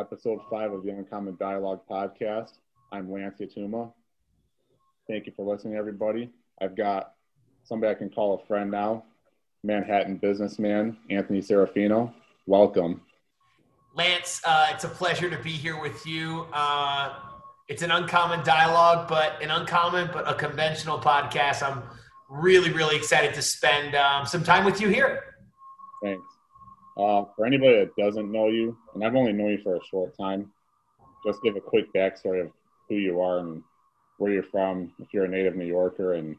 episode five of the Uncommon Dialogue podcast. I'm Lance Yatuma. Thank you for listening, everybody. I've got somebody I can call a friend now, Manhattan businessman Anthony Serafino. Welcome. Lance, uh, it's a pleasure to be here with you. Uh, it's an uncommon dialogue, but an uncommon but a conventional podcast. I'm really, really excited to spend um, some time with you here. Thanks. Uh, for anybody that doesn't know you, and I've only known you for a short time, just give a quick backstory of who you are and where you're from, if you're a native New Yorker, and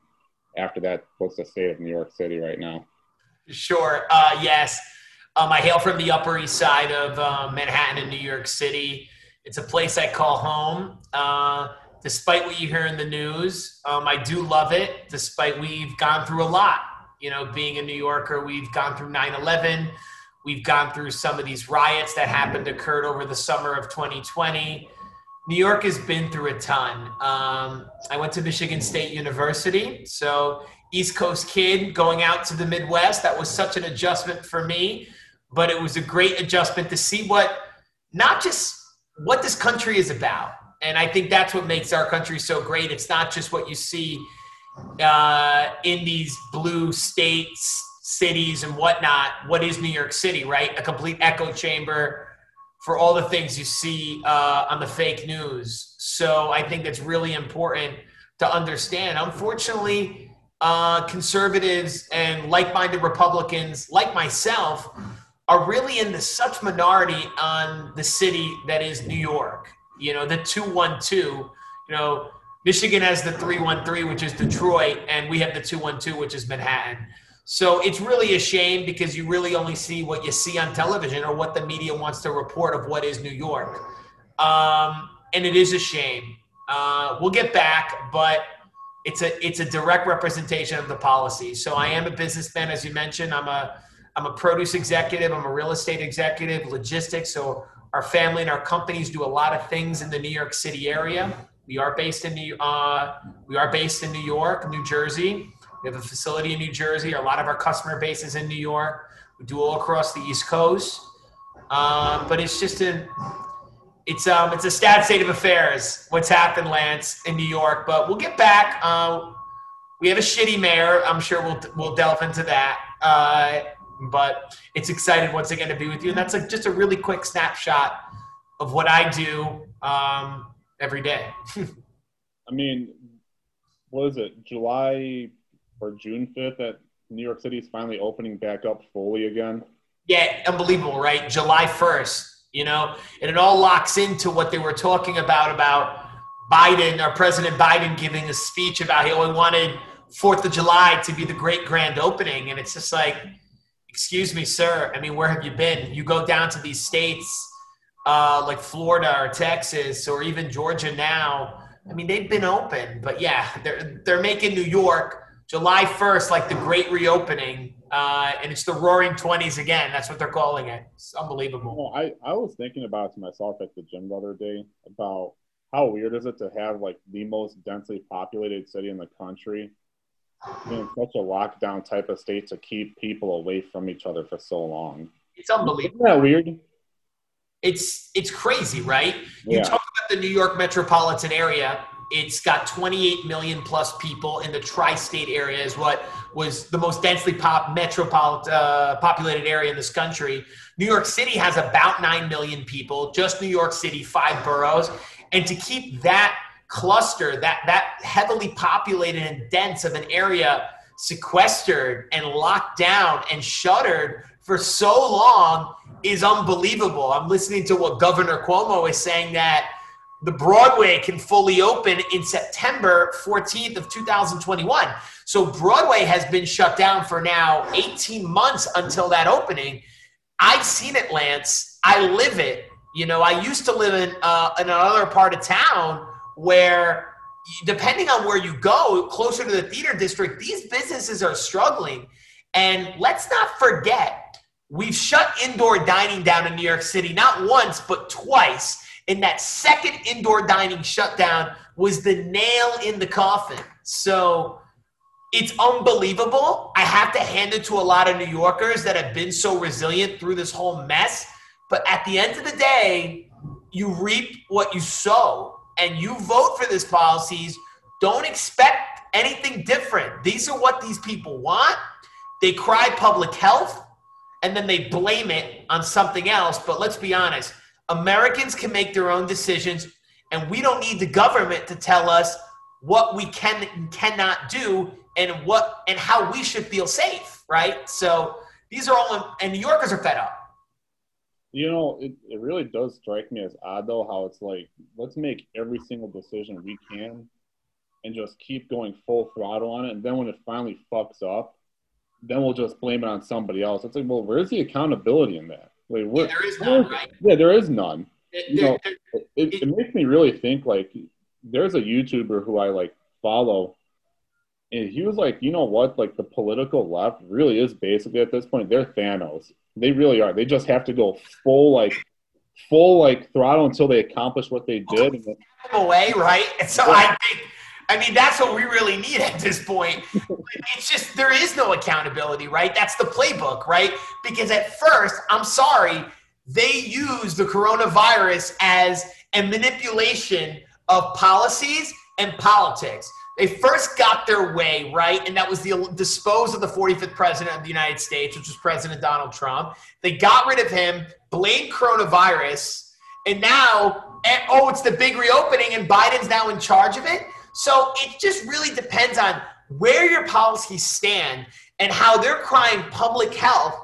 after that, what's the state of New York City right now? Sure. Uh, yes. Um, I hail from the Upper East Side of uh, Manhattan in New York City. It's a place I call home. Uh, despite what you hear in the news, um, I do love it, despite we've gone through a lot. You know, being a New Yorker, we've gone through 9 11. We've gone through some of these riots that happened, occurred over the summer of 2020. New York has been through a ton. Um, I went to Michigan State University, so East Coast kid going out to the Midwest. That was such an adjustment for me, but it was a great adjustment to see what, not just what this country is about. And I think that's what makes our country so great. It's not just what you see uh, in these blue states, cities, and whatnot. What is New York City, right? A complete echo chamber for all the things you see uh, on the fake news. So I think it's really important to understand. Unfortunately, uh, conservatives and like-minded Republicans, like myself, are really in the such minority on the city that is New York. You know, the two one two. You know, Michigan has the three one three, which is Detroit, and we have the two one two, which is Manhattan. So it's really a shame because you really only see what you see on television or what the media wants to report of what is New York. Um, and it is a shame. Uh, we'll get back, but it's a it's a direct representation of the policy. So I am a businessman, as you mentioned. I'm a I'm a produce executive. I'm a real estate executive, logistics. So our family and our companies do a lot of things in the New York City area. We are based in New uh, we are based in New York, New Jersey. We have a facility in New Jersey. A lot of our customer base is in New York. We do all across the East Coast. Um, but it's just a it's um it's a sad state of affairs what's happened lance in new york. But we'll get back. Uh, we have a shitty mayor. I'm sure we'll we'll delve into that. Uh, but it's excited once again to be with you. And that's a, just a really quick snapshot of what i do um, every day. I mean, what is it, July or June 5th that New York City is finally opening back up fully again? Yeah, unbelievable, right? July 1st, you know, and it all locks into what they were talking about about Biden or President Biden giving a speech about he only wanted Fourth of July to be the great grand opening, and it's just like, excuse me, sir. I mean, where have you been? You go down to these states uh, like Florida or Texas or even Georgia now. I mean, they've been open, but yeah, they're they're making New York July 1st like the great reopening uh, and it's the roaring 20s again. That's what they're calling it. It's unbelievable. Well, I, I was thinking about it to myself at the gym the other day about how weird is it to have like the most densely populated city in the country in such a lockdown type of state to keep people away from each other for so long. It's unbelievable. Isn't that weird? It's it's crazy, right? You talk about the New York metropolitan area. It's got 28 million plus people in the tri-state area. Is what was the most densely pop metropolitan uh, populated area in this country. New York City has about 9 million people. Just New York City, five boroughs, and to keep that cluster, that that heavily populated and dense of an area sequestered and locked down and shuttered for so long is unbelievable. I'm listening to what Governor Cuomo is saying that the Broadway can fully open in September 14th of 2021. So Broadway has been shut down for now 18 months until that opening. I've seen it, Lance. I live it. You know, I used to live in uh, in another part of town where, depending on where you go, closer to the theater district, these businesses are struggling. And let's not forget, we've shut indoor dining down in New York City not once but twice. And that second indoor dining shutdown was the nail in the coffin. So it's unbelievable. I have to hand it to a lot of New Yorkers that have been so resilient through this whole mess. But at the end of the day, you reap what you sow, and you vote for these policies. Don't expect anything different. These are what these people want. They cry public health and then they blame it on something else. But let's be honest Americans can make their own decisions, and we don't need the government to tell us what we can and cannot do and what and how we should feel safe, right? So these are all, and New Yorkers are fed up. You know, it, it really does strike me as odd though how it's like, let's make every single decision we can and just keep going full throttle on it. And then when it finally fucks up, then we'll just blame it on somebody else. It's like, well, where's the accountability in that? Like, what, yeah, there is none, right? Yeah, there is none. It, you know, it, it, it makes me really think like there's a YouTuber who I like follow, and he was like, you know what? Like the political left really is basically at this point they're Thanos. They really are. They just have to go full like full like throttle until they accomplish what they did. away, right? And so yeah. I think I mean, that's what we really need at this point. It's just there is no accountability, right? That's the playbook, right? Because at first, I'm sorry, they use the coronavirus as a manipulation of policies and politics. They first got their way, right? And that was the dispose of the 45th president of the United States, which was President Donald Trump. They got rid of him, blamed coronavirus, and now, eh, oh, it's the big reopening, and Biden's now in charge of it. So it just really depends on where your policies stand and how they're crying public health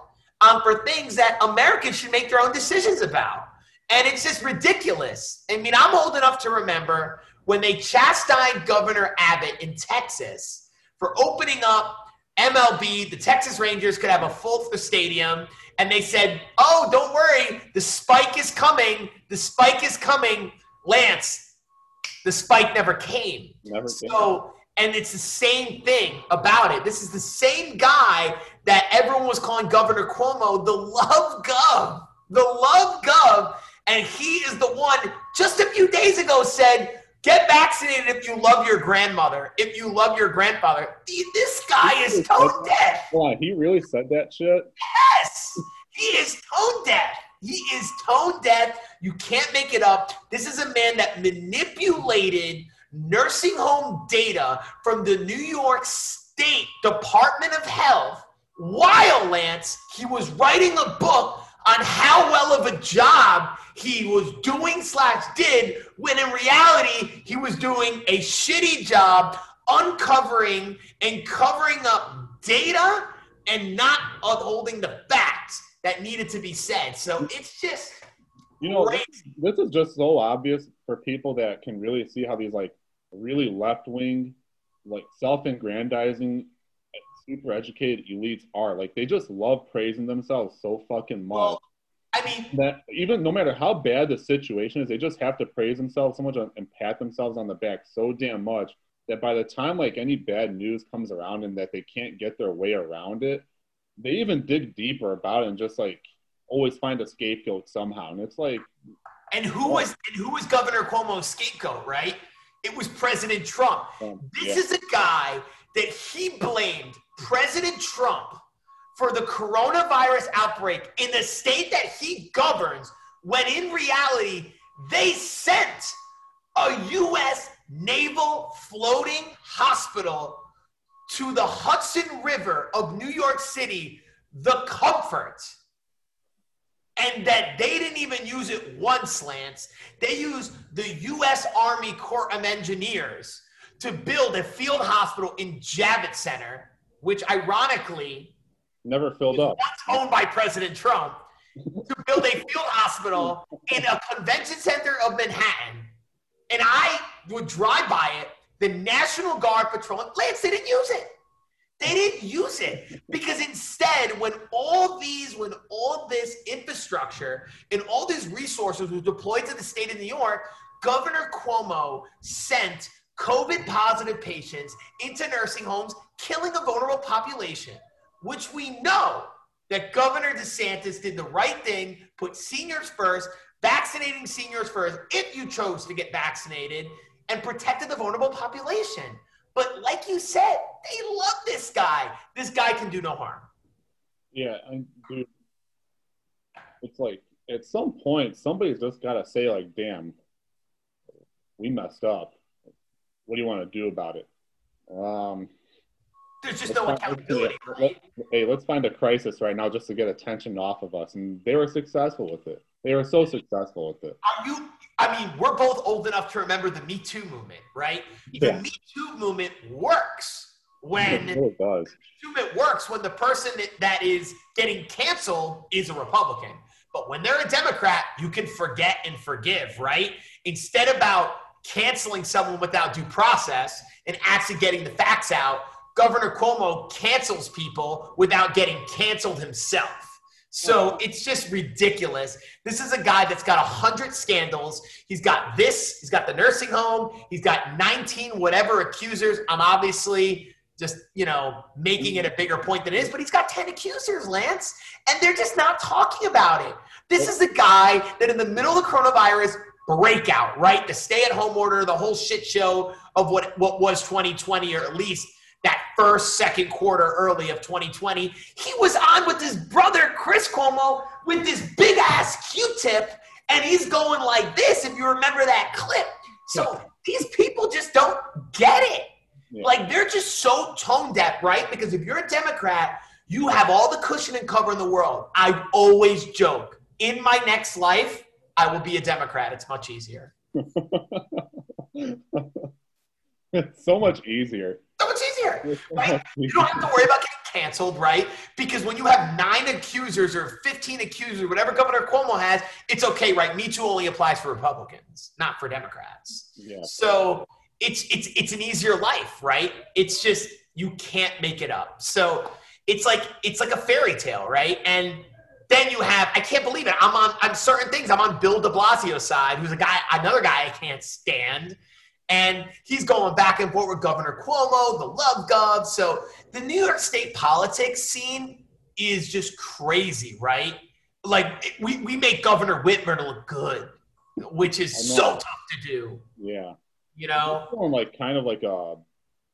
um, for things that Americans should make their own decisions about. And it's just ridiculous. I mean, I'm old enough to remember when they chastised Governor Abbott in Texas for opening up MLB, the Texas Rangers could have a full stadium. And they said, oh, don't worry, the spike is coming. The spike is coming. Lance, the spike never came. Never came. So, and it's the same thing about it. This is the same guy that everyone was calling Governor Cuomo the love gov, the love gov. And he is the one just a few days ago said, get vaccinated if you love your grandmother, if you love your grandfather. This guy is tone deaf. Why? He really said that shit? Yes. He is tone deaf. He is tone deaf. You can't make it up. This is a man that manipulated nursing home data from the New York State Department of Health while Lance he was writing a book on how well of a job he was doing slash did when in reality he was doing a shitty job uncovering and covering up data and not upholding the facts that needed to be said. So it's just you know this, this, is just so obvious for people that can really see how these like really left wing, like self-aggrandizing, super educated elites are. Like they just love praising themselves so fucking much. Well, I mean that even no matter how bad the situation is, they just have to praise themselves so much and pat themselves on the back so damn much that by the time like any bad news comes around and that they can't get their way around it, they even dig deeper about it and just like always find a scapegoat somehow. And it's like And who was and who was Governor Cuomo's scapegoat, right? It was President Trump. Um, this yeah. is a guy that he blamed President Trump for the coronavirus outbreak in the state that he governs, when in reality, they sent a U.S. naval floating hospital to the Hudson River of New York City the comfort and that they didn't even use it once, Lance. They used the U.S. Army Corps of Engineers to build a field hospital in Javits Center, which ironically never filled up. Once owned by President Trump to build a field hospital in a convention center of Manhattan. And I would drive by it the National Guard patrolling. Lance didn't use it. They didn't use it because instead, when all these, when all this infrastructure and all these resources were deployed to the state of New York, Governor Cuomo sent COVID positive patients into nursing homes, killing a vulnerable population, which we know that Governor DeSantis did the right thing, put seniors first, vaccinating seniors first if you chose to get vaccinated and protected the vulnerable population. But like you said, they love this guy. This guy can do no harm. Yeah, and dude, it's like at some point, somebody's just got to say, like, damn, we messed up. What do you want to do about it? Um, There's just no accountability. Let, hey, let's find a crisis right now just to get attention off of us. And they were successful with it. They were so successful with it. Are you? I mean, we're both old enough to remember the Me Too movement, right? The Yeah. Me Too movement works when It does. movement works when the person that- that is getting canceled is a Republican. But when they're a Democrat, you can forget and forgive, right? Instead of about canceling someone without due process and actually getting the facts out, Governor Cuomo cancels people without getting canceled himself. So it's just ridiculous. This is a guy that's got 100 scandals. He's got this, he's got the nursing home, he's got 19 whatever accusers. I'm obviously just, you know, making it a bigger point than it is, but he's got 10 accusers, Lance, and they're just not talking about it. This is a guy that in the middle of the coronavirus breakout, right? The stay-at-home order, the whole shit show of what, what was 2020, or at least that first, second quarter early of 2020. He was on with his brother, Chris Cuomo, with this big ass Q tip, and he's going like this, if you remember that clip. So these people just don't get it. Yeah. Like they're just so tone deaf, right? Because if you're a Democrat, you have all the cushion and cover in the world. I always joke in my next life, I will be a Democrat. It's much easier. it's so much easier. So much easier. Right? You don't have to worry about getting canceled, right? Because when you have nine accusers or 15 accusers, whatever Governor Cuomo has, it's okay, right? Me Too only applies for Republicans, not for Democrats. Yeah. So it's it's it's an easier life, right? It's just you can't make it up. So it's like it's like a fairy tale, right? And then you have I can't believe it. I'm on on certain things. I'm on Bill De Blasio's side, who's a guy, another guy I can't stand. And he's going back and forth with Governor Cuomo, the love gov. So the New York State politics scene is just crazy, right? Like we, we make Governor Whitmer look good, which is so tough to do. Yeah. You know, going like kind of like a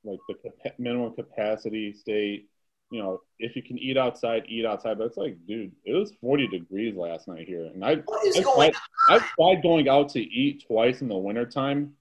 like the minimum capacity state. You know, if you can eat outside, eat outside. But it's like, dude, it was 40 degrees last night here, and I what is I going tried, I've tried going out to eat twice in the wintertime.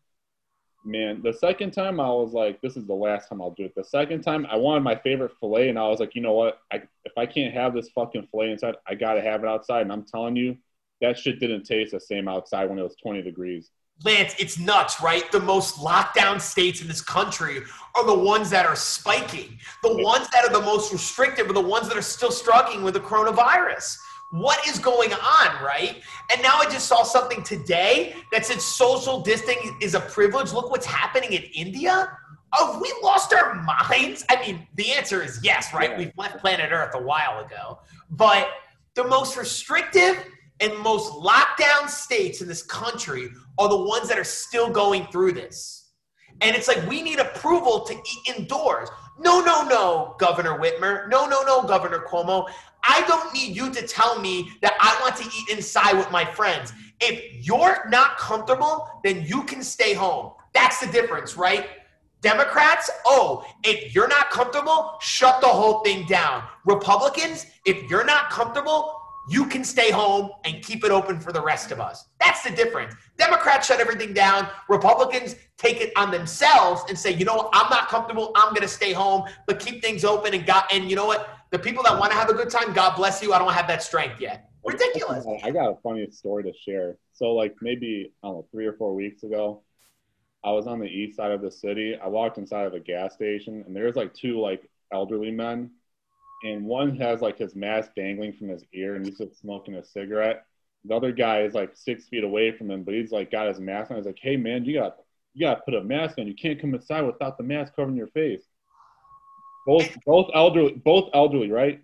Man, the second time I was like, this is the last time I'll do it. The second time I wanted my favorite filet, and I was like, you know what? I, if I can't have this fucking filet inside, I gotta have it outside. And I'm telling you, that shit didn't taste the same outside when it was 20 degrees. Lance, it's nuts, right? The most lockdown states in this country are the ones that are spiking. The Yeah. ones that are the most restrictive are the ones that are still struggling with the coronavirus. What is going on, right? And now I just saw something today that said social distancing is a privilege. Look what's happening in India. Have we lost our minds? I mean, the answer is yes, right? Yeah. We've left planet Earth a while ago. But the most restrictive and most lockdown states in this country are the ones that are still going through this. And it's like we need approval to eat indoors. No, no, no, Governor Whitmer. No, no, no, Governor Cuomo. I don't need you to tell me that I want to eat inside with my friends. If you're not comfortable, then you can stay home. That's the difference, right? Democrats, oh, if you're not comfortable, shut the whole thing down. Republicans, if you're not comfortable, you can stay home and keep it open for the rest of us. That's the difference. Democrats shut everything down. Republicans take it on themselves and say, you know what, I'm not comfortable. I'm going to stay home, but keep things open and got. And you know what? The people that want to have a good time, God bless you. I don't have that strength yet. Ridiculous. I got a funny story to share. So, like maybe I don't know, three or four weeks ago, I was on the east side of the city. I walked inside of a gas station, and there's like two like elderly men, and one has like his mask dangling from his ear, and he's just smoking a cigarette. The other guy is like six feet away from him, but he's like got his mask on. He's like, "Hey man, you got you got to put a mask on. You can't come inside without the mask covering your face." Both both elderly, both elderly, right?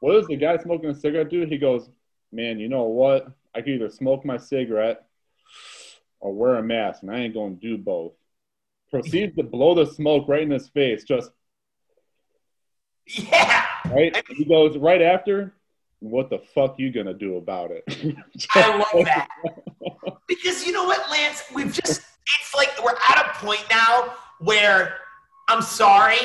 What does the guy smoking a cigarette do? He goes, man, you know what? I could either smoke my cigarette or wear a mask, and I ain't going to do both. Proceeds to blow the smoke right in his face, just Yeah. right. He goes right after. What the fuck you gonna do about it? I love that. Because you know what, Lance? We've just, it's like we're at a point now where I'm sorry,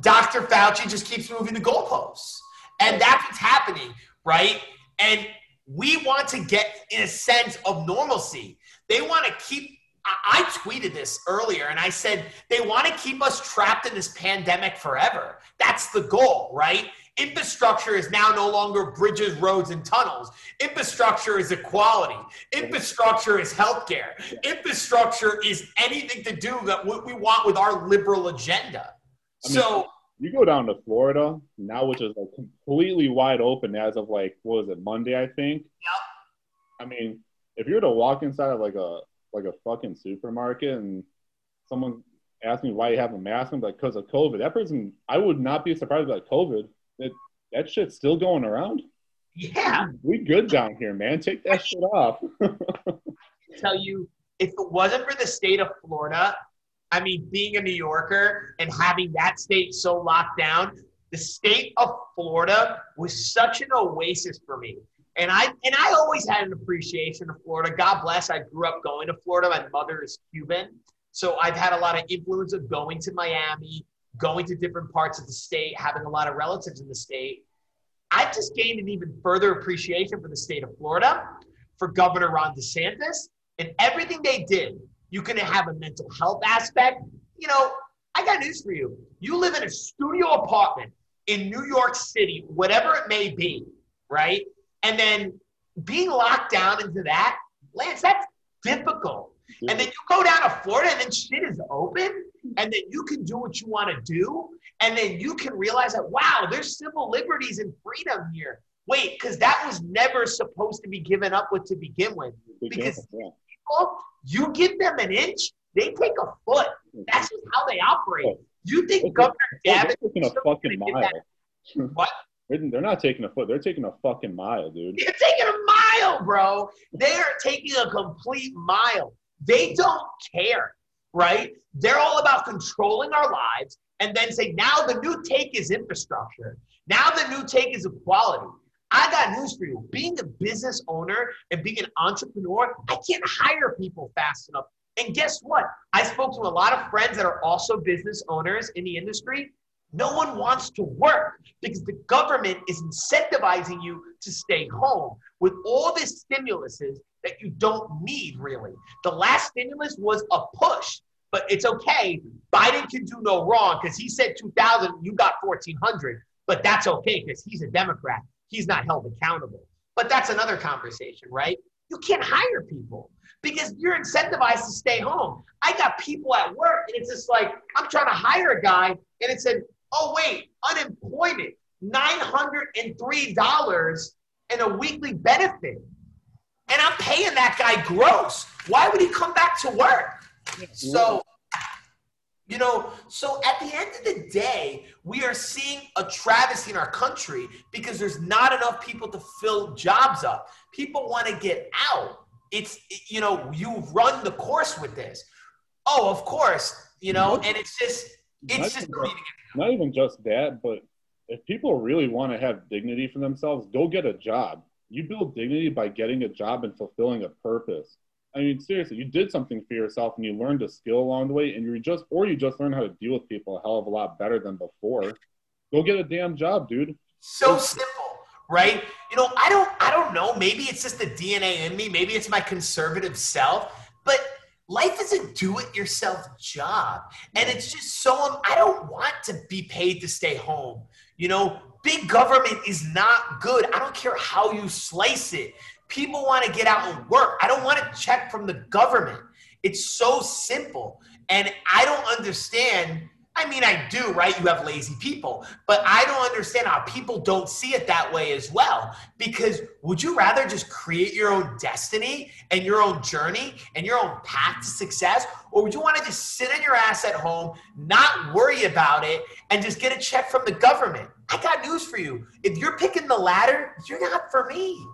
Dr. Fauci just keeps moving the goalposts. And that's what's happening, right? And we want to get in a sense of normalcy. They want to keep I tweeted this earlier and I said they want to keep us trapped in this pandemic forever. That's the goal, right? Infrastructure is now no longer bridges, roads, and tunnels. Infrastructure is equality. Infrastructure is healthcare. Infrastructure is anything to do that what we want with our liberal agenda. I mean, so you go down to Florida now, which is like completely wide open as of like what was it Monday, I think. Yep. I mean, if you were to walk inside of like a like a fucking supermarket and someone asked me why you have a mask, I'm like, because of COVID. That person, I would not be surprised about COVID. That that shit's still going around. Yeah, we good down here, man. Take that shit off. tell you, if it wasn't for the state of Florida, I mean, being a New Yorker and having that state so locked down, the state of Florida was such an oasis for me. And I and I always had an appreciation of Florida. God bless. I grew up going to Florida. My mother is Cuban. So I've had a lot of influence of going to Miami, going to different parts of the state, having a lot of relatives in the state. I've just gained an even further appreciation for the state of Florida, for Governor Ron DeSantis, and everything they did. You can have a mental health aspect. You know, I got news for you. You live in a studio apartment in New York City, whatever it may be, right? And then being locked down into that, Lance, that's difficult. And then you go down to Florida and then shit is open and then you can do what you want to do. And then you can realize that, wow, there's civil liberties and freedom here. Wait, because that was never supposed to be given up with to begin with. Because you give them an inch, they take a foot. That's just how they operate. You think Governor oh, Gavin is taking a fucking mile? What? They're not taking a foot. They're taking a fucking mile, dude. They're taking a mile, bro. They are taking a complete mile. They don't care, right? They're all about controlling our lives and then say, now the new take is infrastructure. Now the new take is equality. I got news for you. Being a business owner and being an entrepreneur, I can't hire people fast enough. And guess what? I spoke to a lot of friends that are also business owners in the industry. No one wants to work because the government is incentivizing you to stay home with all this stimuluses that you don't need really. The last stimulus was a push, but it's okay. Biden can do no wrong because he said 2000, you got 1400, but that's okay because he's a Democrat. He's not held accountable. But that's another conversation, right? You can't hire people because you're incentivized to stay home. I got people at work and it's just like, I'm trying to hire a guy and it said, oh, wait, unemployment, $903 and a weekly benefit and I'm paying that guy gross. Why would he come back to work? So, you know, so at the end of the day, we are seeing a travesty in our country because there's not enough people to fill jobs up. People want to get out. It's, you know, you run the course with this. Oh, of course, you know, and it's just, it's just even, not even just that, but if people really want to have dignity for themselves, go get a job you build dignity by getting a job and fulfilling a purpose. I mean, seriously, you did something for yourself and you learned a skill along the way, and you just, or you just learned how to deal with people a hell of a lot better than before. Go get a damn job, dude. So simple, right? You know, I don't, I don't know. Maybe it's just the DNA in me. Maybe it's my conservative self, but life is a do-it-yourself job, and it's just so. Um, I don't want to be paid to stay home. You know, big government is not good. I don't care how you slice it. People want to get out and work. I don't want a check from the government. It's so simple. And I don't understand. I mean, I do, right? You have lazy people, but I don't understand how people don't see it that way as well. Because would you rather just create your own destiny and your own journey and your own path to success? Or would you want to just sit on your ass at home, not worry about it, and just get a check from the government? I got news for you. If you're picking the latter, you're not for me.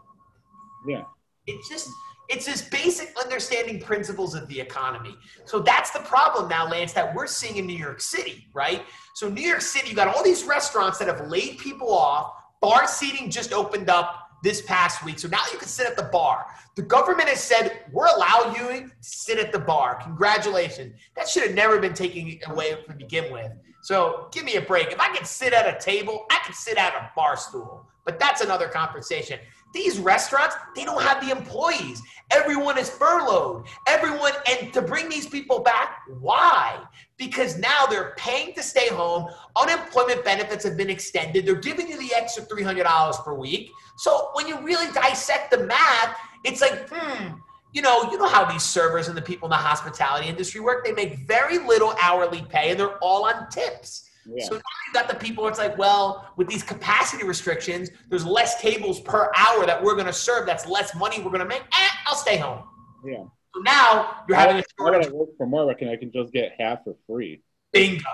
Yeah. It's just it's just basic understanding principles of the economy. So that's the problem now, Lance, that we're seeing in New York City, right? So New York City, you got all these restaurants that have laid people off. Bar seating just opened up this past week. So now you can sit at the bar. The government has said, we're allowing you to sit at the bar. Congratulations. That should have never been taken away to begin with. So give me a break. If I can sit at a table, I can sit at a bar stool. But that's another conversation. These restaurants, they don't have the employees. Everyone is furloughed. Everyone, and to bring these people back, why? Because now they're paying to stay home. Unemployment benefits have been extended. They're giving you the extra $300 per week. So when you really dissect the math, it's like, hmm, you know, you know how these servers and the people in the hospitality industry work. They make very little hourly pay, and they're all on tips. Yeah. So now you've got the people. It's like, well, with these capacity restrictions, there's less tables per hour that we're going to serve. That's less money we're going to make. Eh, I'll stay home. Yeah. So now you're having a shortage. I work for more, and I can just get half for free. Bingo.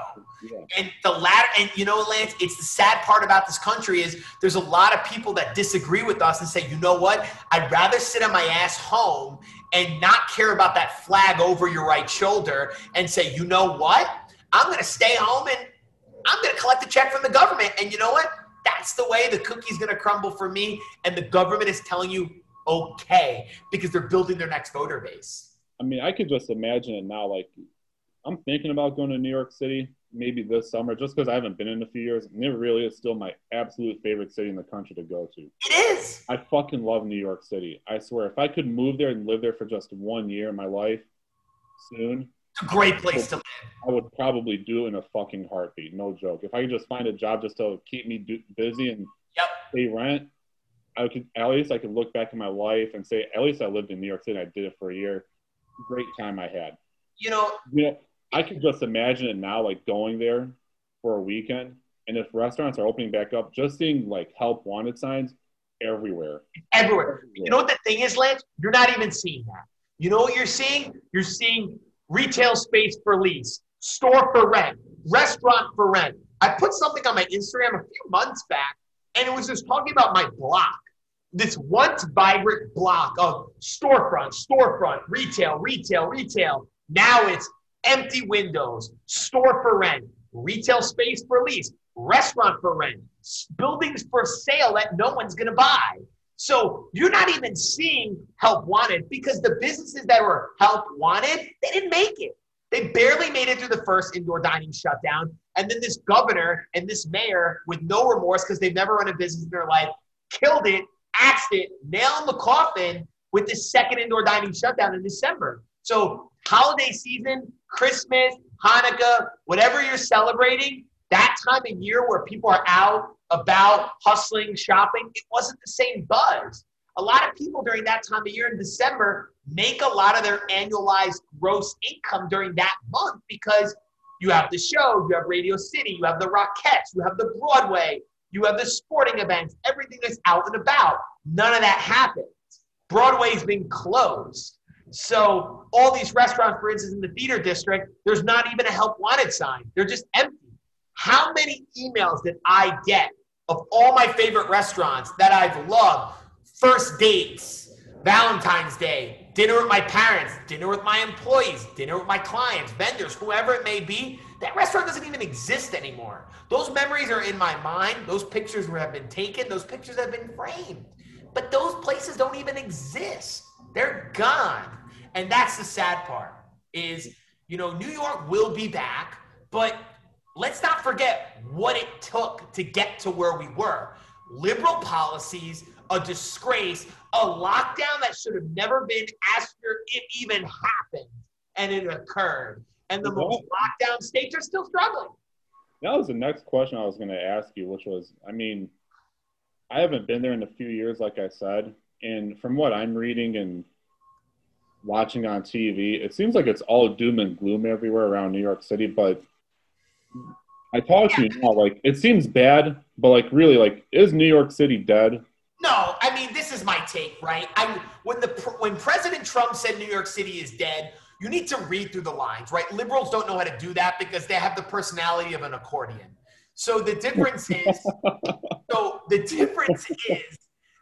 Yeah. And the latter, and you know, Lance, it's the sad part about this country is there's a lot of people that disagree with us and say, you know what? I'd rather sit on my ass home and not care about that flag over your right shoulder and say, you know what? I'm going to stay home and I'm going to collect a check from the government. And you know what? That's the way the cookie's going to crumble for me. And the government is telling you, okay, because they're building their next voter base. I mean, I could just imagine it now. Like, I'm thinking about going to New York City maybe this summer just because I haven't been in a few years. And it really is still my absolute favorite city in the country to go to. It is. I fucking love New York City. I swear, if I could move there and live there for just one year in my life soon, great place to live. I would probably do it in a fucking heartbeat. No joke. If I could just find a job just to keep me do- busy and yep. pay rent, I could at least I could look back in my life and say at least I lived in New York City. I did it for a year. Great time I had. You know. You know, I can just imagine it now, like going there for a weekend, and if restaurants are opening back up, just seeing like help wanted signs everywhere. Everywhere. everywhere. You know what the thing is, Lance? You're not even seeing that. You know what you're seeing? You're seeing retail space for lease, store for rent, restaurant for rent. I put something on my Instagram a few months back, and it was just talking about my block. This once vibrant block of storefront, storefront, retail, retail, retail. Now it's empty windows, store for rent, retail space for lease, restaurant for rent, buildings for sale that no one's going to buy. So you're not even seeing help wanted because the businesses that were help wanted, they didn't make it. They barely made it through the first indoor dining shutdown. And then this governor and this mayor, with no remorse because they've never run a business in their life, killed it, axed it, nailed the coffin with this second indoor dining shutdown in December. So holiday season, Christmas, Hanukkah, whatever you're celebrating, that time of year where people are out, about, hustling, shopping, it wasn't the same buzz. A lot of people during that time of year in December make a lot of their annualized gross income during that month because you have the show, you have Radio City, you have the Rockettes, you have the Broadway, you have the sporting events, everything that's out and about. None of that happens. Broadway's been closed. So all these restaurants, for instance, in the theater district, there's not even a help wanted sign. They're just empty. How many emails did I get of all my favorite restaurants that I've loved? First dates, Valentine's Day, dinner with my parents, dinner with my employees, dinner with my clients, vendors, whoever it may be. That restaurant doesn't even exist anymore. Those memories are in my mind. Those pictures have been taken. Those pictures have been framed. But those places don't even exist. They're gone. And that's the sad part is, you know, New York will be back, but let's not forget what it took to get to where we were. Liberal policies, a disgrace, a lockdown that should have never been after it even happened and it occurred. And the most lockdown states are still struggling. That was the next question I was going to ask you, which was I mean, I haven't been there in a few years, like I said. And from what I'm reading and watching on TV, it seems like it's all doom and gloom everywhere around New York City. But I talk to you now, like it seems bad, but like really, like is New York City dead? No, I mean this is my take, right? I when the when President Trump said New York City is dead, you need to read through the lines, right? Liberals don't know how to do that because they have the personality of an accordion. So the difference is, so the difference is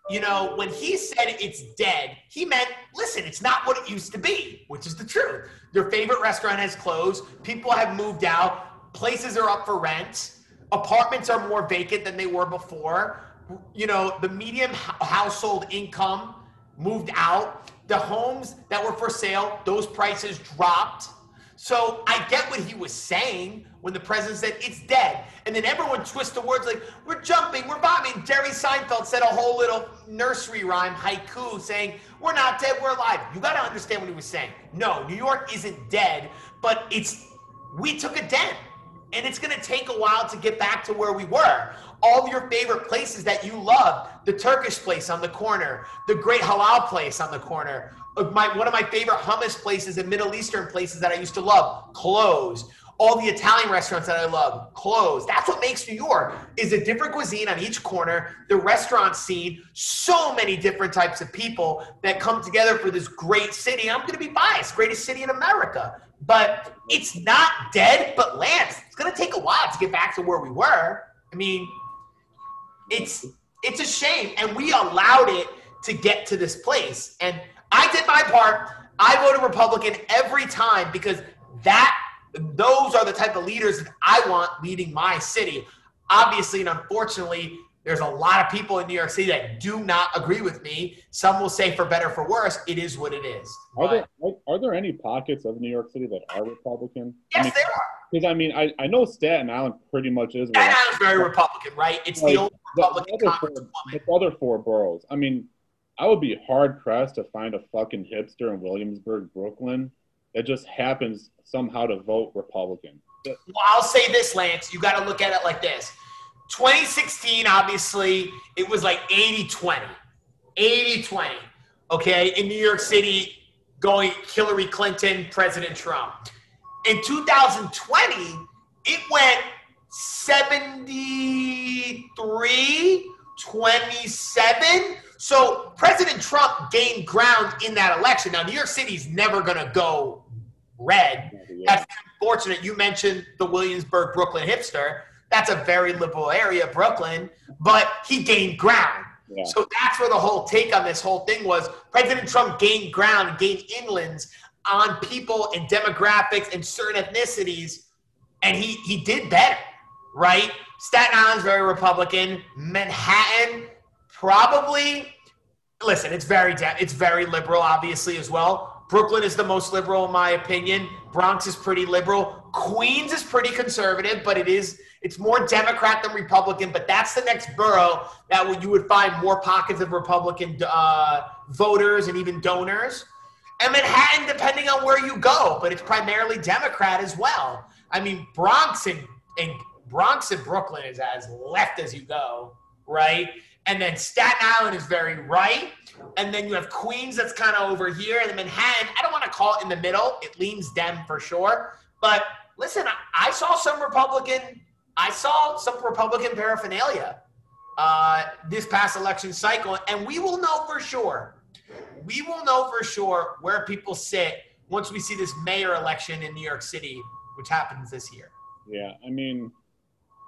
you know, when he said it's dead, he meant, listen, it's not what it used to be, which is the truth. Their favorite restaurant has closed. People have moved out. Places are up for rent. Apartments are more vacant than they were before. You know, the medium household income moved out. The homes that were for sale, those prices dropped. So I get what he was saying when the president said it's dead. And then everyone twists the words like, we're jumping, we're bombing. Jerry Seinfeld said a whole little nursery rhyme, haiku, saying, we're not dead, we're alive. You got to understand what he was saying. No, New York isn't dead, but it's, we took a dent. And it's going to take a while to get back to where we were. All of your favorite places that you love, the Turkish place on the corner, the great halal place on the corner, uh, my, one of my favorite hummus places and Middle Eastern places that I used to love, closed all the Italian restaurants that I love closed. That's what makes New York is a different cuisine on each corner, the restaurant scene, so many different types of people that come together for this great city. I'm going to be biased, greatest city in America. But it's not dead, but Lance, it's going to take a while to get back to where we were. I mean, it's it's a shame and we allowed it to get to this place. And I did my part. I voted Republican every time because that those are the type of leaders that I want leading my city. Obviously, and unfortunately, there's a lot of people in New York City that do not agree with me. Some will say, for better, for worse, it is what it is. Are there are there any pockets of New York City that are Republican? Yes, I mean, there are. Because I mean, I, I know Staten Island pretty much is. Staten Island's very Republican, right? It's like, the only Republican the, other four, the other four boroughs. I mean, I would be hard pressed to find a fucking hipster in Williamsburg, Brooklyn, that just happens somehow to vote Republican. Well, I'll say this, Lance. You got to look at it like this. 2016, obviously, it was like 80 20. 80 20. Okay. In New York City, going Hillary Clinton, President Trump. In 2020, it went 73 27. So President Trump gained ground in that election. Now, New York City's never going to go red. That's unfortunate. You mentioned the Williamsburg, Brooklyn hipster. That's a very liberal area, Brooklyn, but he gained ground. Yeah. So that's where the whole take on this whole thing was. President Trump gained ground, gained inlands on people and demographics and certain ethnicities, and he he did better, right? Staten Island's very Republican. Manhattan probably. Listen, it's very it's very liberal, obviously as well. Brooklyn is the most liberal, in my opinion. Bronx is pretty liberal. Queens is pretty conservative, but it is it's more Democrat than Republican. But that's the next borough that you would find more pockets of Republican uh, voters and even donors. And Manhattan, depending on where you go, but it's primarily Democrat as well. I mean, Bronx and, and Bronx and Brooklyn is as left as you go, right? And then Staten Island is very right. And then you have Queens that's kind of over here. And Manhattan, I don't want to call it in the middle. It leans Dem for sure. But listen, I, saw some Republican, I saw some Republican paraphernalia uh, this past election cycle. And we will know for sure. We will know for sure where people sit once we see this mayor election in New York City, which happens this year. Yeah, I mean,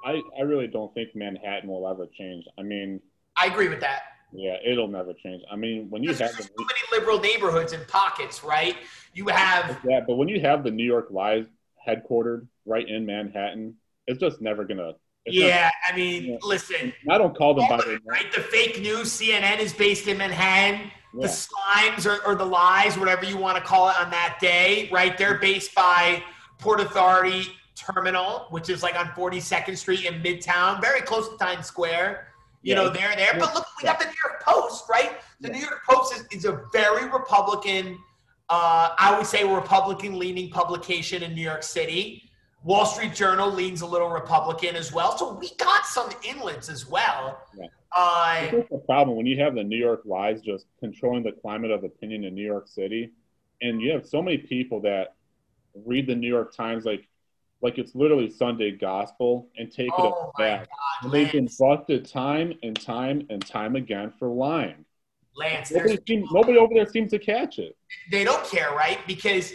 I, I really don't think Manhattan will ever change. I mean, I agree with that. Yeah, it'll never change. I mean, when you have so the, many liberal neighborhoods and pockets, right? You have yeah, but when you have the New York Live headquartered right in Manhattan, it's just never gonna. yeah, not, I mean, you know, listen. I don't call them by the right. The fake news CNN is based in Manhattan. Yeah. The slimes or, or the lies, whatever you want to call it, on that day, right? They're based by Port Authority Terminal, which is like on 42nd Street in Midtown, very close to Times Square. You yeah. know, they're there. But look, we got the New York Post, right? The yeah. New York Post is, is a very Republican, uh, I would say, Republican leaning publication in New York City. Wall Street Journal leans a little Republican as well. So we got some inlets as well. Yeah. Uh, the problem when you have the New York Lies just controlling the climate of opinion in New York City, and you have so many people that read the New York Times like like it's literally Sunday gospel and take oh it back. God, and they've been busted time and time and time again for lying. Lance, nobody, seems, nobody over there seems to catch it. They don't care, right? Because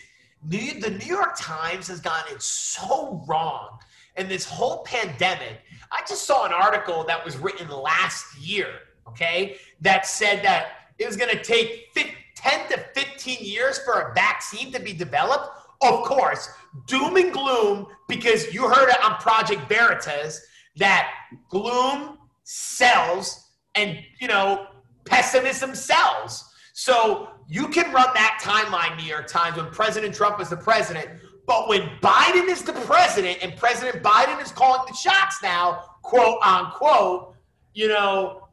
New, the New York Times has gotten it so wrong. And this whole pandemic, I just saw an article that was written last year, okay, that said that it was going to take 10 to 15 years for a vaccine to be developed of course, doom and gloom because you heard it on Project Veritas that gloom sells and, you know, pessimism sells. So you can run that timeline, New York Times, when President Trump was the president. But when Biden is the president and President Biden is calling the shots now, quote unquote, you know,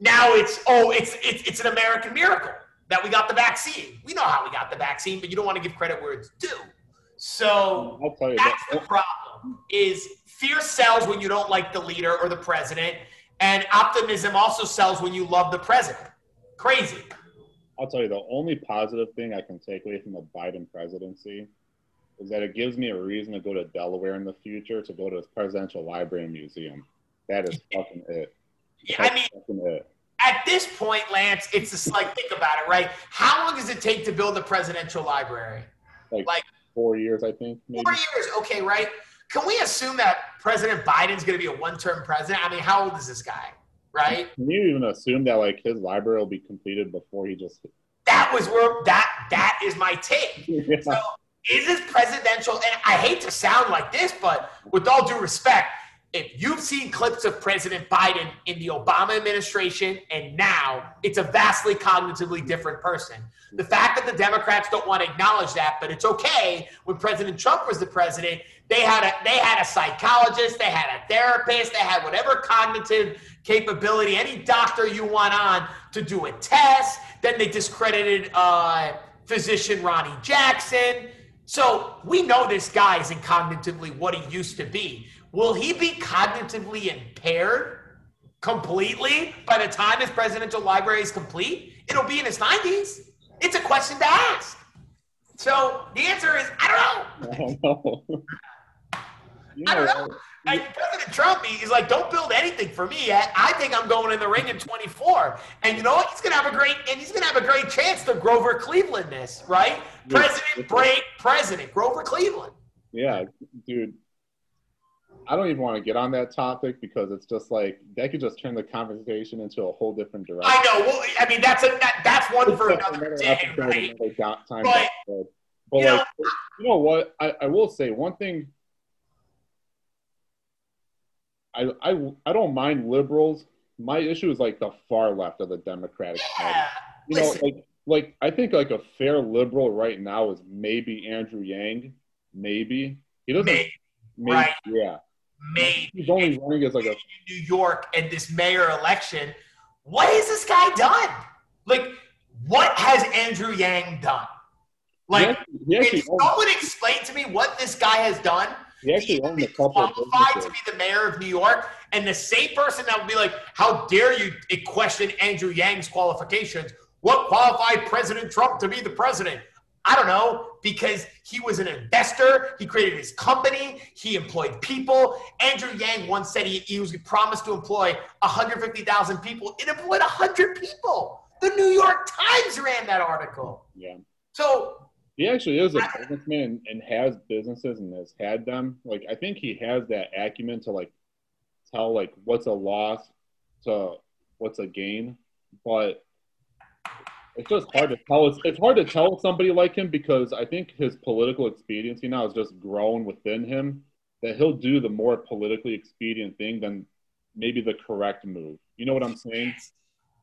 now it's oh, it's it's, it's an American miracle that we got the vaccine. We know how we got the vaccine, but you don't want to give credit where it's due. So I'll tell you that's that. the problem. Is fear sells when you don't like the leader or the president, and optimism also sells when you love the president. Crazy. I'll tell you the only positive thing I can take away from the Biden presidency is that it gives me a reason to go to Delaware in the future to go to the presidential library and museum. That is fucking it. Yeah, I mean, at this point, Lance, it's just like think about it, right? How long does it take to build a presidential library? Like, Like- four years, I think. Maybe. Four years, okay, right? Can we assume that President Biden's going to be a one-term president? I mean, how old is this guy, right? Can you even assume that like his library will be completed before he just? That was where that that is my take. yeah. So is this presidential? And I hate to sound like this, but with all due respect, if you've seen clips of President Biden in the Obama administration and now, it's a vastly cognitively different person. The fact that the Democrats don't want to acknowledge that, but it's okay. When President Trump was the president, they had a they had a psychologist, they had a therapist, they had whatever cognitive capability, any doctor you want on to do a test. Then they discredited uh, physician Ronny Jackson. So we know this guy isn't cognitively what he used to be. Will he be cognitively impaired completely by the time his presidential library is complete? It'll be in his 90s. It's a question to ask. So the answer is I don't know. I don't know. I don't know. And President Trump, he's like, don't build anything for me yet. I think I'm going in the ring in 24. And you know what? He's gonna have a great and he's gonna have a great chance to Grover Cleveland this, right? President break president, Grover Cleveland. Yeah, dude. I don't even want to get on that topic because it's just like that could just turn the conversation into a whole different direction. I know. Well, I mean, that's a that, that's one for It's just another another day, episode, right? another time But, episode. But you know- like, you know what? I, I will say one thing. I, I I don't mind liberals. My issue is like the far left of the Democratic Party. Yeah. You know, like like I think like a fair liberal right now is maybe Andrew Yang. Maybe he doesn't. maybe, maybe right. Yeah. Maybe He's only running as like a New York and this mayor election. What has this guy done? Like, what has Andrew Yang done? Like, actually, he can someone explain to me what this guy has done? he actually owned a couple qualified to be the mayor of New York, and the same person that would be like, "How dare you question Andrew Yang's qualifications? What qualified President Trump to be the president?" I don't know because he was an investor. He created his company. He employed people. Andrew Yang once said he, he was promised to employ 150,000 people. It employed 100 people. The New York Times ran that article. Yeah. So He actually is a businessman and, and has businesses and has had them. Like I think he has that acumen to like tell like what's a loss to what's a gain, but it's just hard to tell. It's, it's hard to tell somebody like him because I think his political expediency now has just grown within him. That he'll do the more politically expedient thing than maybe the correct move. You know what I'm saying?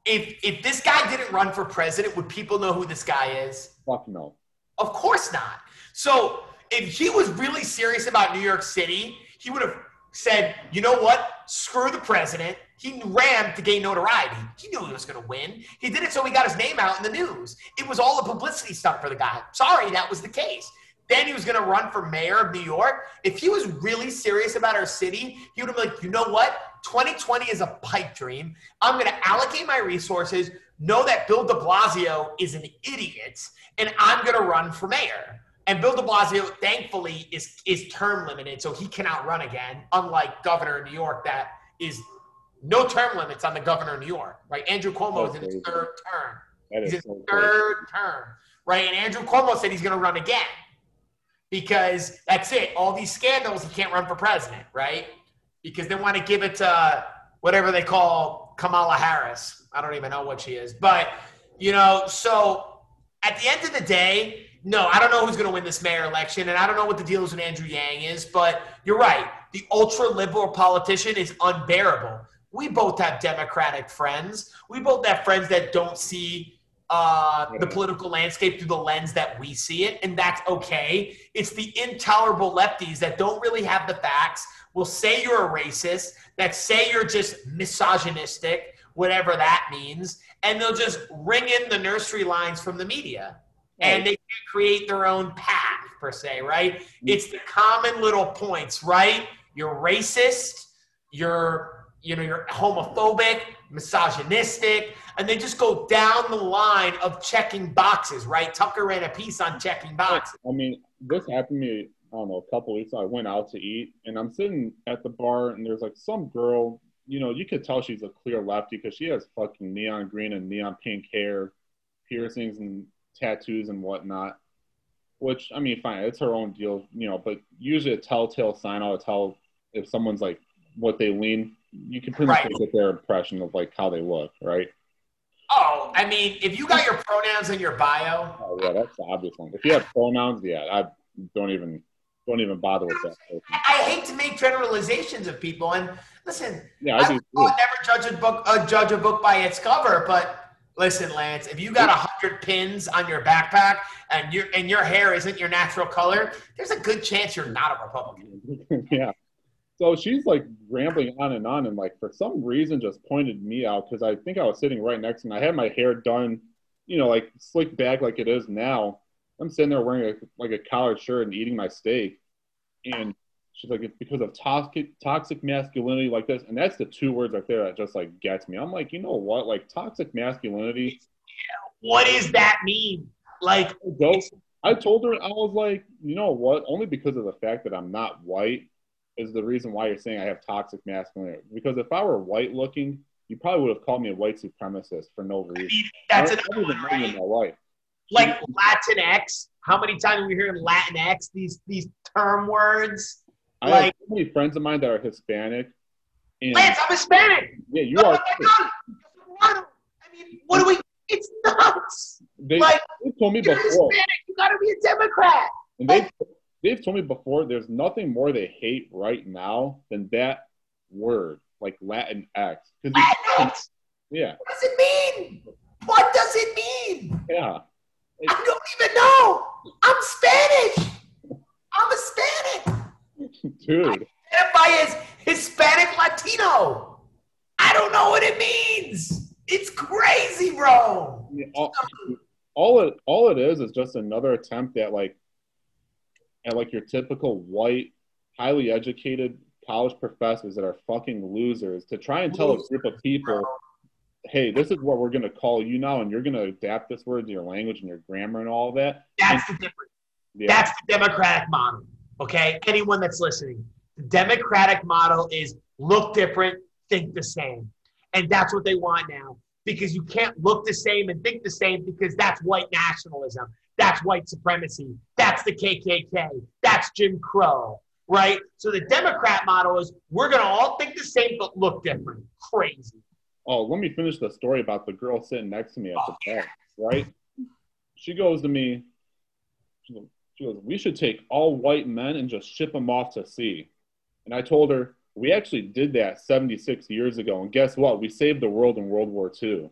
if if this guy didn't run for president, would people know who this guy is? Fuck no. Of course not. So if he was really serious about New York City, he would have said, you know what? Screw the president. He ran to gain notoriety. He knew he was going to win. He did it so he got his name out in the news. It was all a publicity stunt for the guy. Sorry, that was the case. Then he was going to run for mayor of New York. If he was really serious about our city, he would have been like, you know what? 2020 is a pipe dream. I'm going to allocate my resources, know that Bill de Blasio is an idiot, and I'm going to run for mayor. And Bill de Blasio, thankfully, is, is term limited, so he cannot run again, unlike governor of New York, that is no term limits on the governor of New York, right? Andrew Cuomo is in his third term. That He's is in so his crazy. third term, right? And Andrew Cuomo said he's going to run again because that's it. All these scandals, he can't run for president, right? Because they want to give it to whatever they call Kamala Harris. I don't even know what she is, but you know. So at the end of the day, no, I don't know who's going to win this mayor election, and I don't know what the deal is with Andrew Yang is. But you're right. The ultra liberal politician is unbearable. We both have Democratic friends. We both have friends that don't see uh, the political landscape through the lens that we see it, and that's okay. It's the intolerable lefties that don't really have the facts, will say you're a racist, that say you're just misogynistic, whatever that means, and they'll just ring in the nursery lines from the media. And they can create their own path, per se, right? Mm-hmm. It's the common little points, right? You're racist, you're, you know, you're homophobic, misogynistic, and they just go down the line of checking boxes, right? Tucker ran a piece on checking boxes. I mean, this happened to me, I don't know, a couple weeks ago. I went out to eat and I'm sitting at the bar and there's like some girl, you know, you could tell she's a clear lefty because she has fucking neon green and neon pink hair, piercings and tattoos and whatnot. Which I mean, fine, it's her own deal, you know. But usually, a telltale sign I'll tell if someone's like what they lean. You can pretty much get their impression of like how they look, right? Oh, I mean, if you got your pronouns in your bio, Oh yeah, that's the obvious one. If you have pronouns, yeah, I don't even don't even bother with that. I hate to make generalizations of people. And listen, Yeah, I, I do. would never judge a book, uh, judge a book by its cover. But listen, Lance, if you got a hundred pins on your backpack and your and your hair isn't your natural color, there's a good chance you're not a Republican. yeah. So she's like rambling on and on, and like for some reason just pointed me out because I think I was sitting right next to him. I had my hair done, you know, like slicked back like it is now. I'm sitting there wearing a, like a collared shirt and eating my steak, and she's like, "It's because of toxic toxic masculinity like this," and that's the two words right there that just like gets me. I'm like, you know what? Like toxic masculinity. What does that mean? Like. I told her I was like, you know what? Only because of the fact that I'm not white is the reason why you're saying I have toxic masculinity. Because if I were white looking, you probably would have called me a white supremacist for no reason. that's I an don't even know you in my life. like Latinx. How many times are we hearing Latinx? These these term words. I have so many friends of mine that are Hispanic, and Lance, I'm Hispanic. yeah, you Oh are. I mean, what do we? It's nuts. They, Like, they've told me You're before, Hispanic. You got to be a Democrat. and they've they've told me before. There's nothing more they hate right now than that word, like Latin X. Latinx. yeah, What does it mean? What does it mean? yeah. I don't even know. I'm Spanish. I'm a Hispanic. Dude, I identify as Hispanic Latino. I don't know what it means. It's crazy, bro. Yeah, all, all it all it is is just another attempt at like at like your typical white, highly educated college professors that are fucking losers to try and tell a group of people, hey, this is what we're gonna call you now, and you're gonna adapt this word to your language and your grammar and all that. That's the difference. Yeah, That's the Democratic model. Okay, anyone that's listening, the Democratic model is look different, think the same, and that's what they want now. Because you can't look the same and think the same because that's white nationalism, that's white supremacy, that's the KKK, that's Jim Crow, right? So the Democrat model is we're gonna all think the same but look different. Crazy. Oh, let me finish the story about the girl sitting next to me at the oh, bar, right? She goes to me, goes, she goes, We should take all white men and just ship them off to sea. And I told her, We actually did that 76 years ago. And guess what? We saved the world in World War II.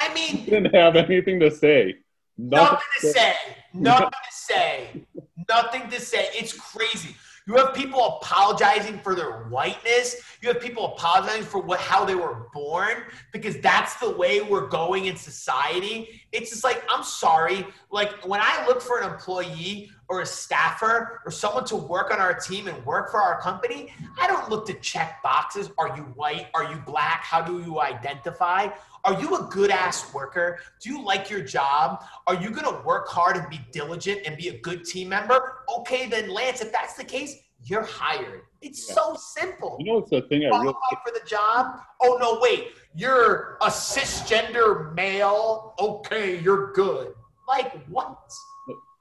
I mean, she Didn't have anything to say. Nothing to say. Nothing to say. Nothing to say. It's crazy. You have people apologizing for their whiteness. You have people apologizing for what how they were born because that's the way we're going in society. It's just like I'm sorry. Like when I look for an employee or a staffer or someone to work on our team and work for our company, I don't look to check boxes. Are you white? Are you black? How do you identify? Are you a good ass worker? Do you like your job? Are you going to work hard and be diligent and be a good team member? Okay, then, Lance, if that's the case, you're hired. It's Yeah. so simple. You know what's the thing I really for the job? Oh, no, wait. You're a cisgender male. Okay, you're good. Like, what?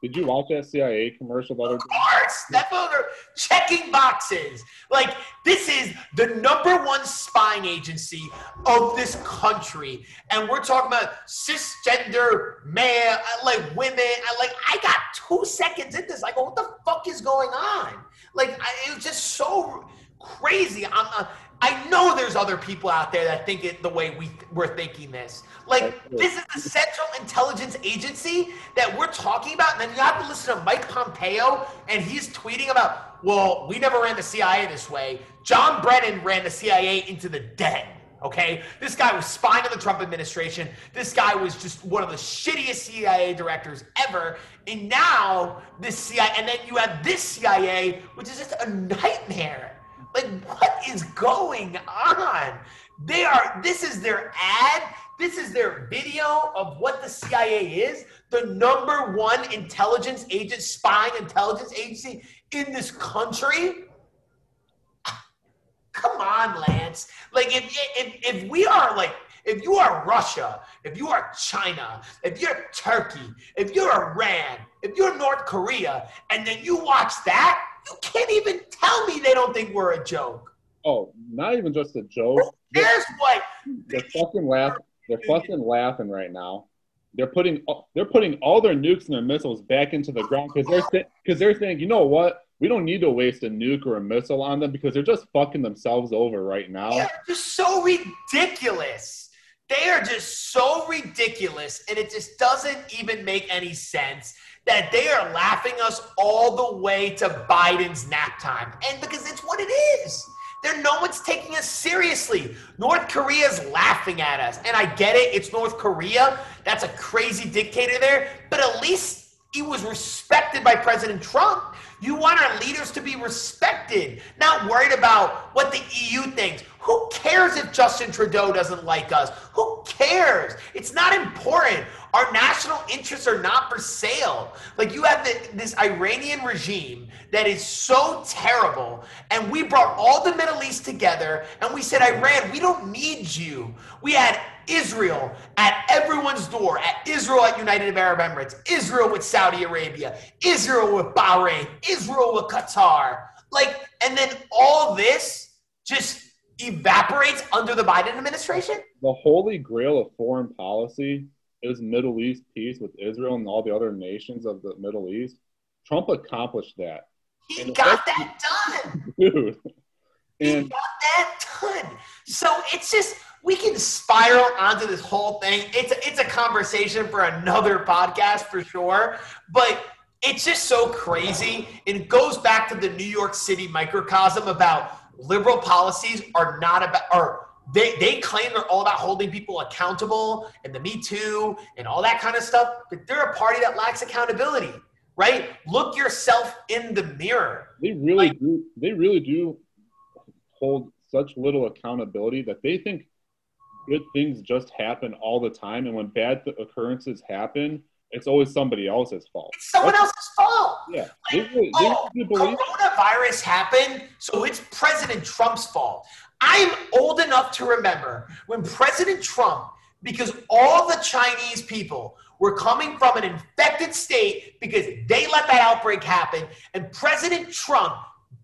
did you watch that CIA commercial other Of course, what they're checking boxes. Like this is the number one spying agency of this country, and we're talking about cisgender man, like women. I like I got two seconds in this. I go, what the fuck is going on? Like I, it was just so crazy. I'm, uh, I know there's other people out there that think it the way we we're thinking this. Like this is the Central Intelligence Agency that we're talking about, and then you have to listen to Mike Pompeo, and he's tweeting about, well, we never ran the CIA this way. John Brennan ran the CIA into the dead. Okay, this guy was spying on the Trump administration. This guy was just one of the shittiest CIA directors ever. And now this CIA, and then you have this CIA, which is just a nightmare. Like, what is going on? They are, this is their ad. This is their video of what the CIA is. The number one intelligence agent, spying intelligence agency in this country. Come on, Lance. Like, if, if, if we are like, if you are Russia, if you are China, if you're Turkey, if you're Iran, if you're North Korea, and then you watch that, you can't even tell me they don't think we're a joke. Oh, not even just a joke. There's what they're fucking laughing. They're fucking laughing right now. They're putting they're putting all their nukes and their missiles back into the ground because they're because they're saying, you know what? We don't need to waste a nuke or a missile on them because they're just fucking themselves over right now. They're just so ridiculous. They are just so ridiculous, and it just doesn't even make any sense that they are laughing us all the way to Biden's nap time. And because it's what it is. There, no one's taking us seriously. North Korea is laughing at us. And I get it, it's North Korea. That's a crazy dictator there. But at least he was respected by President Trump. You want our leaders to be respected, not worried about what the EU thinks. Who cares if Justin Trudeau doesn't like us? Who cares? It's not important. Our national interests are not for sale. Like you have the, this Iranian regime that is so terrible, and we brought all the Middle East together, and we said, Iran, we don't need you. We had Israel at everyone's door, at Israel at United Arab Emirates, Israel with Saudi Arabia, Israel with Bahrain, Israel with Qatar. Like, and then all this just evaporates under the Biden administration? The holy grail of foreign policy is Middle East peace with Israel and all the other nations of the Middle East. Trump accomplished that. He and got that done. Dude. And, he got that done. So it's just we can spiral onto this whole thing. It's a, it's a conversation for another podcast for sure, but it's just so crazy. And it goes back to the New York City microcosm about liberal policies are not about or they, they claim they're all about holding people accountable and the Me Too and all that kind of stuff, but they're a party that lacks accountability, right? Look yourself in the mirror. They really like, do. They really do hold such little accountability that they think good things just happen all the time, and when bad occurrences happen, it's always somebody else's fault. It's someone That's, else's fault. Yeah. Like, they, they, oh, they coronavirus happened, so it's President Trump's fault. I'm old enough to remember when President Trump, because all the Chinese people were coming from an infected state because they let that outbreak happen, and President Trump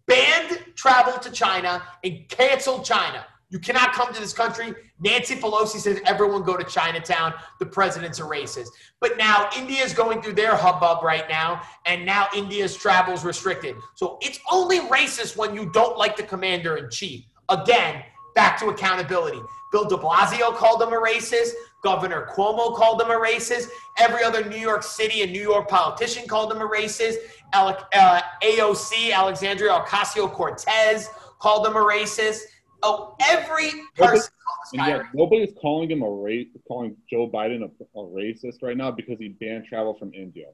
banned travel to China and canceled China. You cannot come to this country. Nancy Pelosi says everyone go to Chinatown. The president's a racist. But now India is going through their hubbub right now, and now India's travel is restricted. So it's only racist when you don't like the commander in chief. Again, back to accountability. Bill de Blasio called him a racist. Governor Cuomo called him a racist. Every other New York City and New York politician called him a racist. uh, AOC, Alexandria Ocasio Cortez, called him a racist. Oh, every person. Nobody, nobody's calling him a race, calling Joe Biden a, a racist right now because he banned travel from India.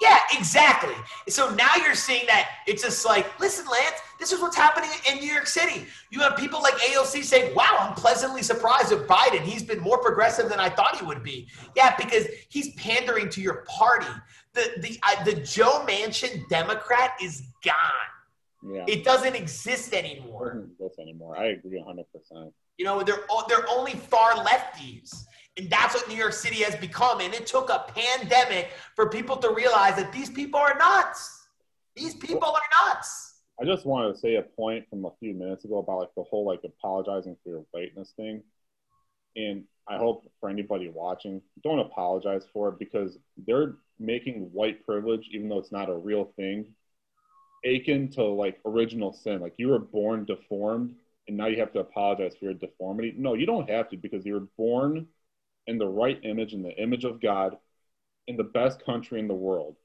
Yeah, exactly. So now you're seeing that it's just like, listen, Lance, this is what's happening in New York City. You have people like AOC saying, wow, I'm pleasantly surprised with Biden. He's been more progressive than I thought he would be. Yeah, because he's pandering to your party. The, the, uh, the Joe Manchin Democrat is gone. Yeah. It doesn't exist anymore. It doesn't exist anymore. I agree 100%. You know, they're, they're only far lefties. And that's what New York City has become. And it took a pandemic for people to realize that these people are nuts. These people are nuts. I just wanted to say a point from a few minutes ago about like the whole like apologizing for your whiteness thing. And I hope for anybody watching, don't apologize for it because they're making white privilege, even though it's not a real thing, akin to like original sin. Like you were born deformed and now you have to apologize for your deformity. No, you don't have to because you were born in the right image, in the image of God, in the best country in the world,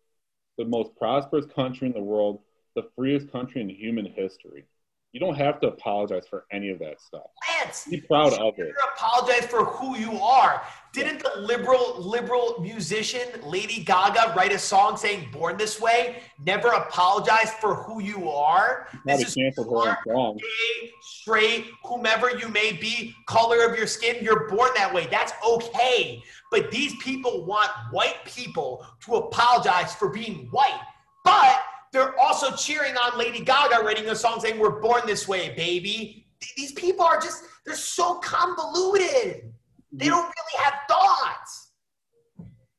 the most prosperous country in the world, the freest country in human history. You don't have to apologize for any of that stuff. Lance, Be proud of it. apologize for who you are. Didn't the liberal liberal musician Lady Gaga write a song saying "Born This Way"? Never apologize for who you are. This is canceled her own song. gay, straight, whomever you may be, color of your skin, you're born that way. That's okay. But these people want white people to apologize for being white. But they're also cheering on Lady Gaga writing a song saying, We're born this way, baby. These people are just, they're so convoluted. They don't really have thoughts.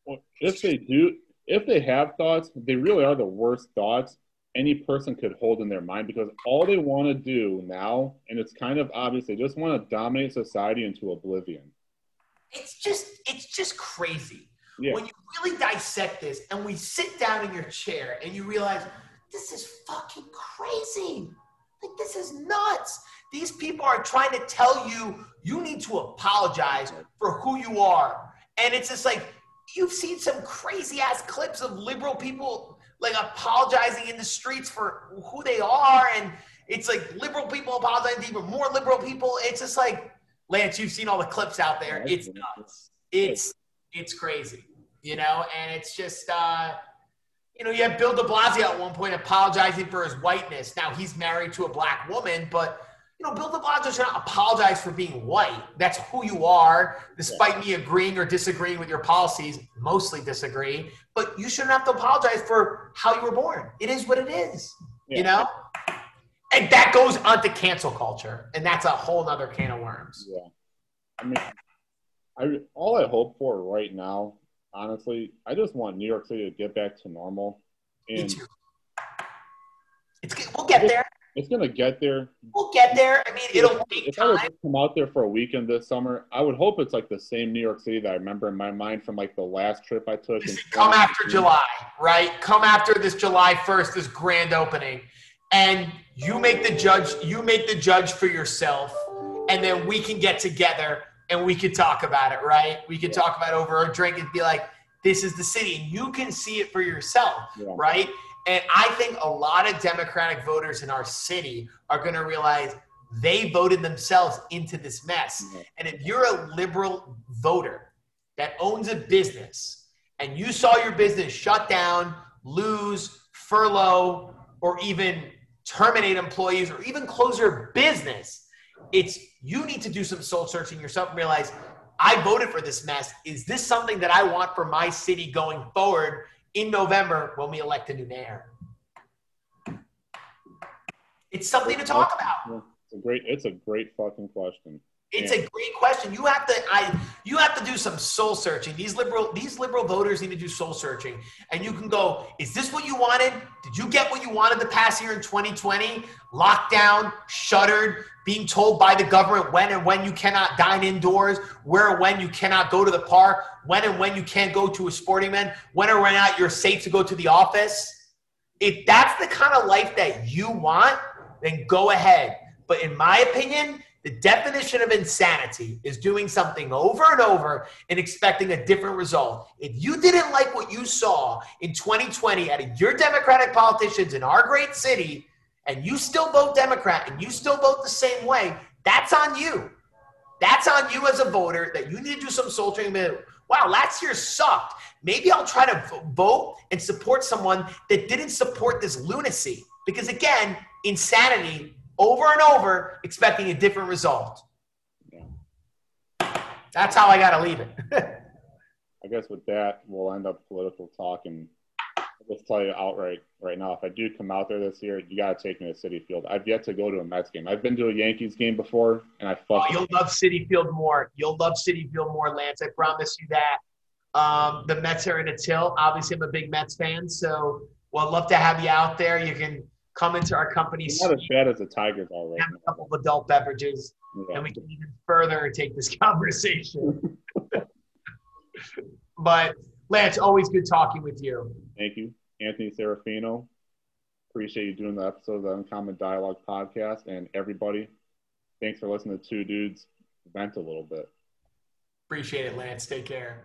Well, if they do, if they have thoughts, they really are the worst thoughts any person could hold in their mind because all they want to do now, and it's kind of obvious, they just want to dominate society into oblivion. It's just, it's just crazy. Yeah. when you really dissect this and we sit down in your chair and you realize this is fucking crazy. Like this is nuts. These people are trying to tell you you need to apologize for who you are. And it's just like you've seen some crazy ass clips of liberal people like apologizing in the streets for who they are. And it's like liberal people apologizing to even more liberal people. It's just like lance you've seen all the clips out there. It's nuts. it's it's crazy, you know, and it's just, uh, you know, you have Bill de Blasio at one point apologizing for his whiteness. Now he's married to a black woman, but you know, Bill de Blasio should not apologize for being white. That's who you are, despite me agreeing or disagreeing with your policies. Mostly disagree, but you shouldn't have to apologize for how you were born. It is what it is, Yeah. you know. And that goes onto cancel culture, and that's a whole nother can of worms. Yeah. I mean, I all I hope for right now, honestly, I just want New York City to get back to normal, Me and too. It's. We'll get there. it's gonna get there. We'll get there. I mean, it'll take If I would time. just come out there for a weekend this summer, I would hope it's like the same New York City that I remember in my mind from like the last trip I took. Listen, come after July, right? Come after this July 1st, this grand opening. And you make the judge, you make the judge for yourself. And then we can get together and we could talk about it, right? We could talk about it over a drink and be like, this is the city. And you can see it for yourself, Yeah. right? And I think a lot of Democratic voters in our city are going to realize they voted themselves into this mess. Yeah. And if you're a liberal voter that owns a business and you saw your business shut down, lose, furlough, or even terminate employees or even close your business, it's you need to do some soul searching yourself and realize I voted for this mess. Is this something that I want for my city going forward in November when we elect a new mayor? It's something to talk about. It's a great. It's a great fucking question. It's a great question. You have to I you have to do some soul searching. These liberal these liberal voters need to do soul searching. And you can go, is this what you wanted? Did you get what you wanted to pass here in 2020? Lockdown, shuttered, being told by the government when and when you cannot dine indoors, where and when you cannot go to the park, when and when you can't go to a sporting event, when or when not you're safe to go to the office. If that's the kind of life that you want, then go ahead. But in my opinion, the definition of insanity is doing something over and over and expecting a different result. If you didn't like what you saw in 2020 out of your Democratic politicians in our great city, and you still vote Democrat and you still vote the same way, that's on you. That's on you as a voter that you need to do some soul training. Wow, last year sucked. Maybe I'll try to vote and support someone that didn't support this lunacy. Because again, insanity over and over, expecting a different result. That's how I got to leave it. I guess with that, we'll end up political talk, and I'll just tell you outright right now, if I do come out there this year, you got to take me to Citi Field. I've yet to go to a Mets game. I've been to a Yankees game before, and I Oh, fucking you'll love Citi Field more. You'll love Citi Field more, Lance. I promise you that. Um, the Mets are in a tilt. Obviously, I'm a big Mets fan, so well, I'd love to have you out there. You can come into our company, not as bad as the Tigers are right have a couple of adult beverages, Yeah. and we can even further take this conversation. but Lance, always good talking with you. Thank you, Anthony Serafino. Appreciate you doing the episode of the Uncommon Dialogue podcast, and everybody, thanks for listening to two dudes vent a little bit. Appreciate it, Lance. Take care.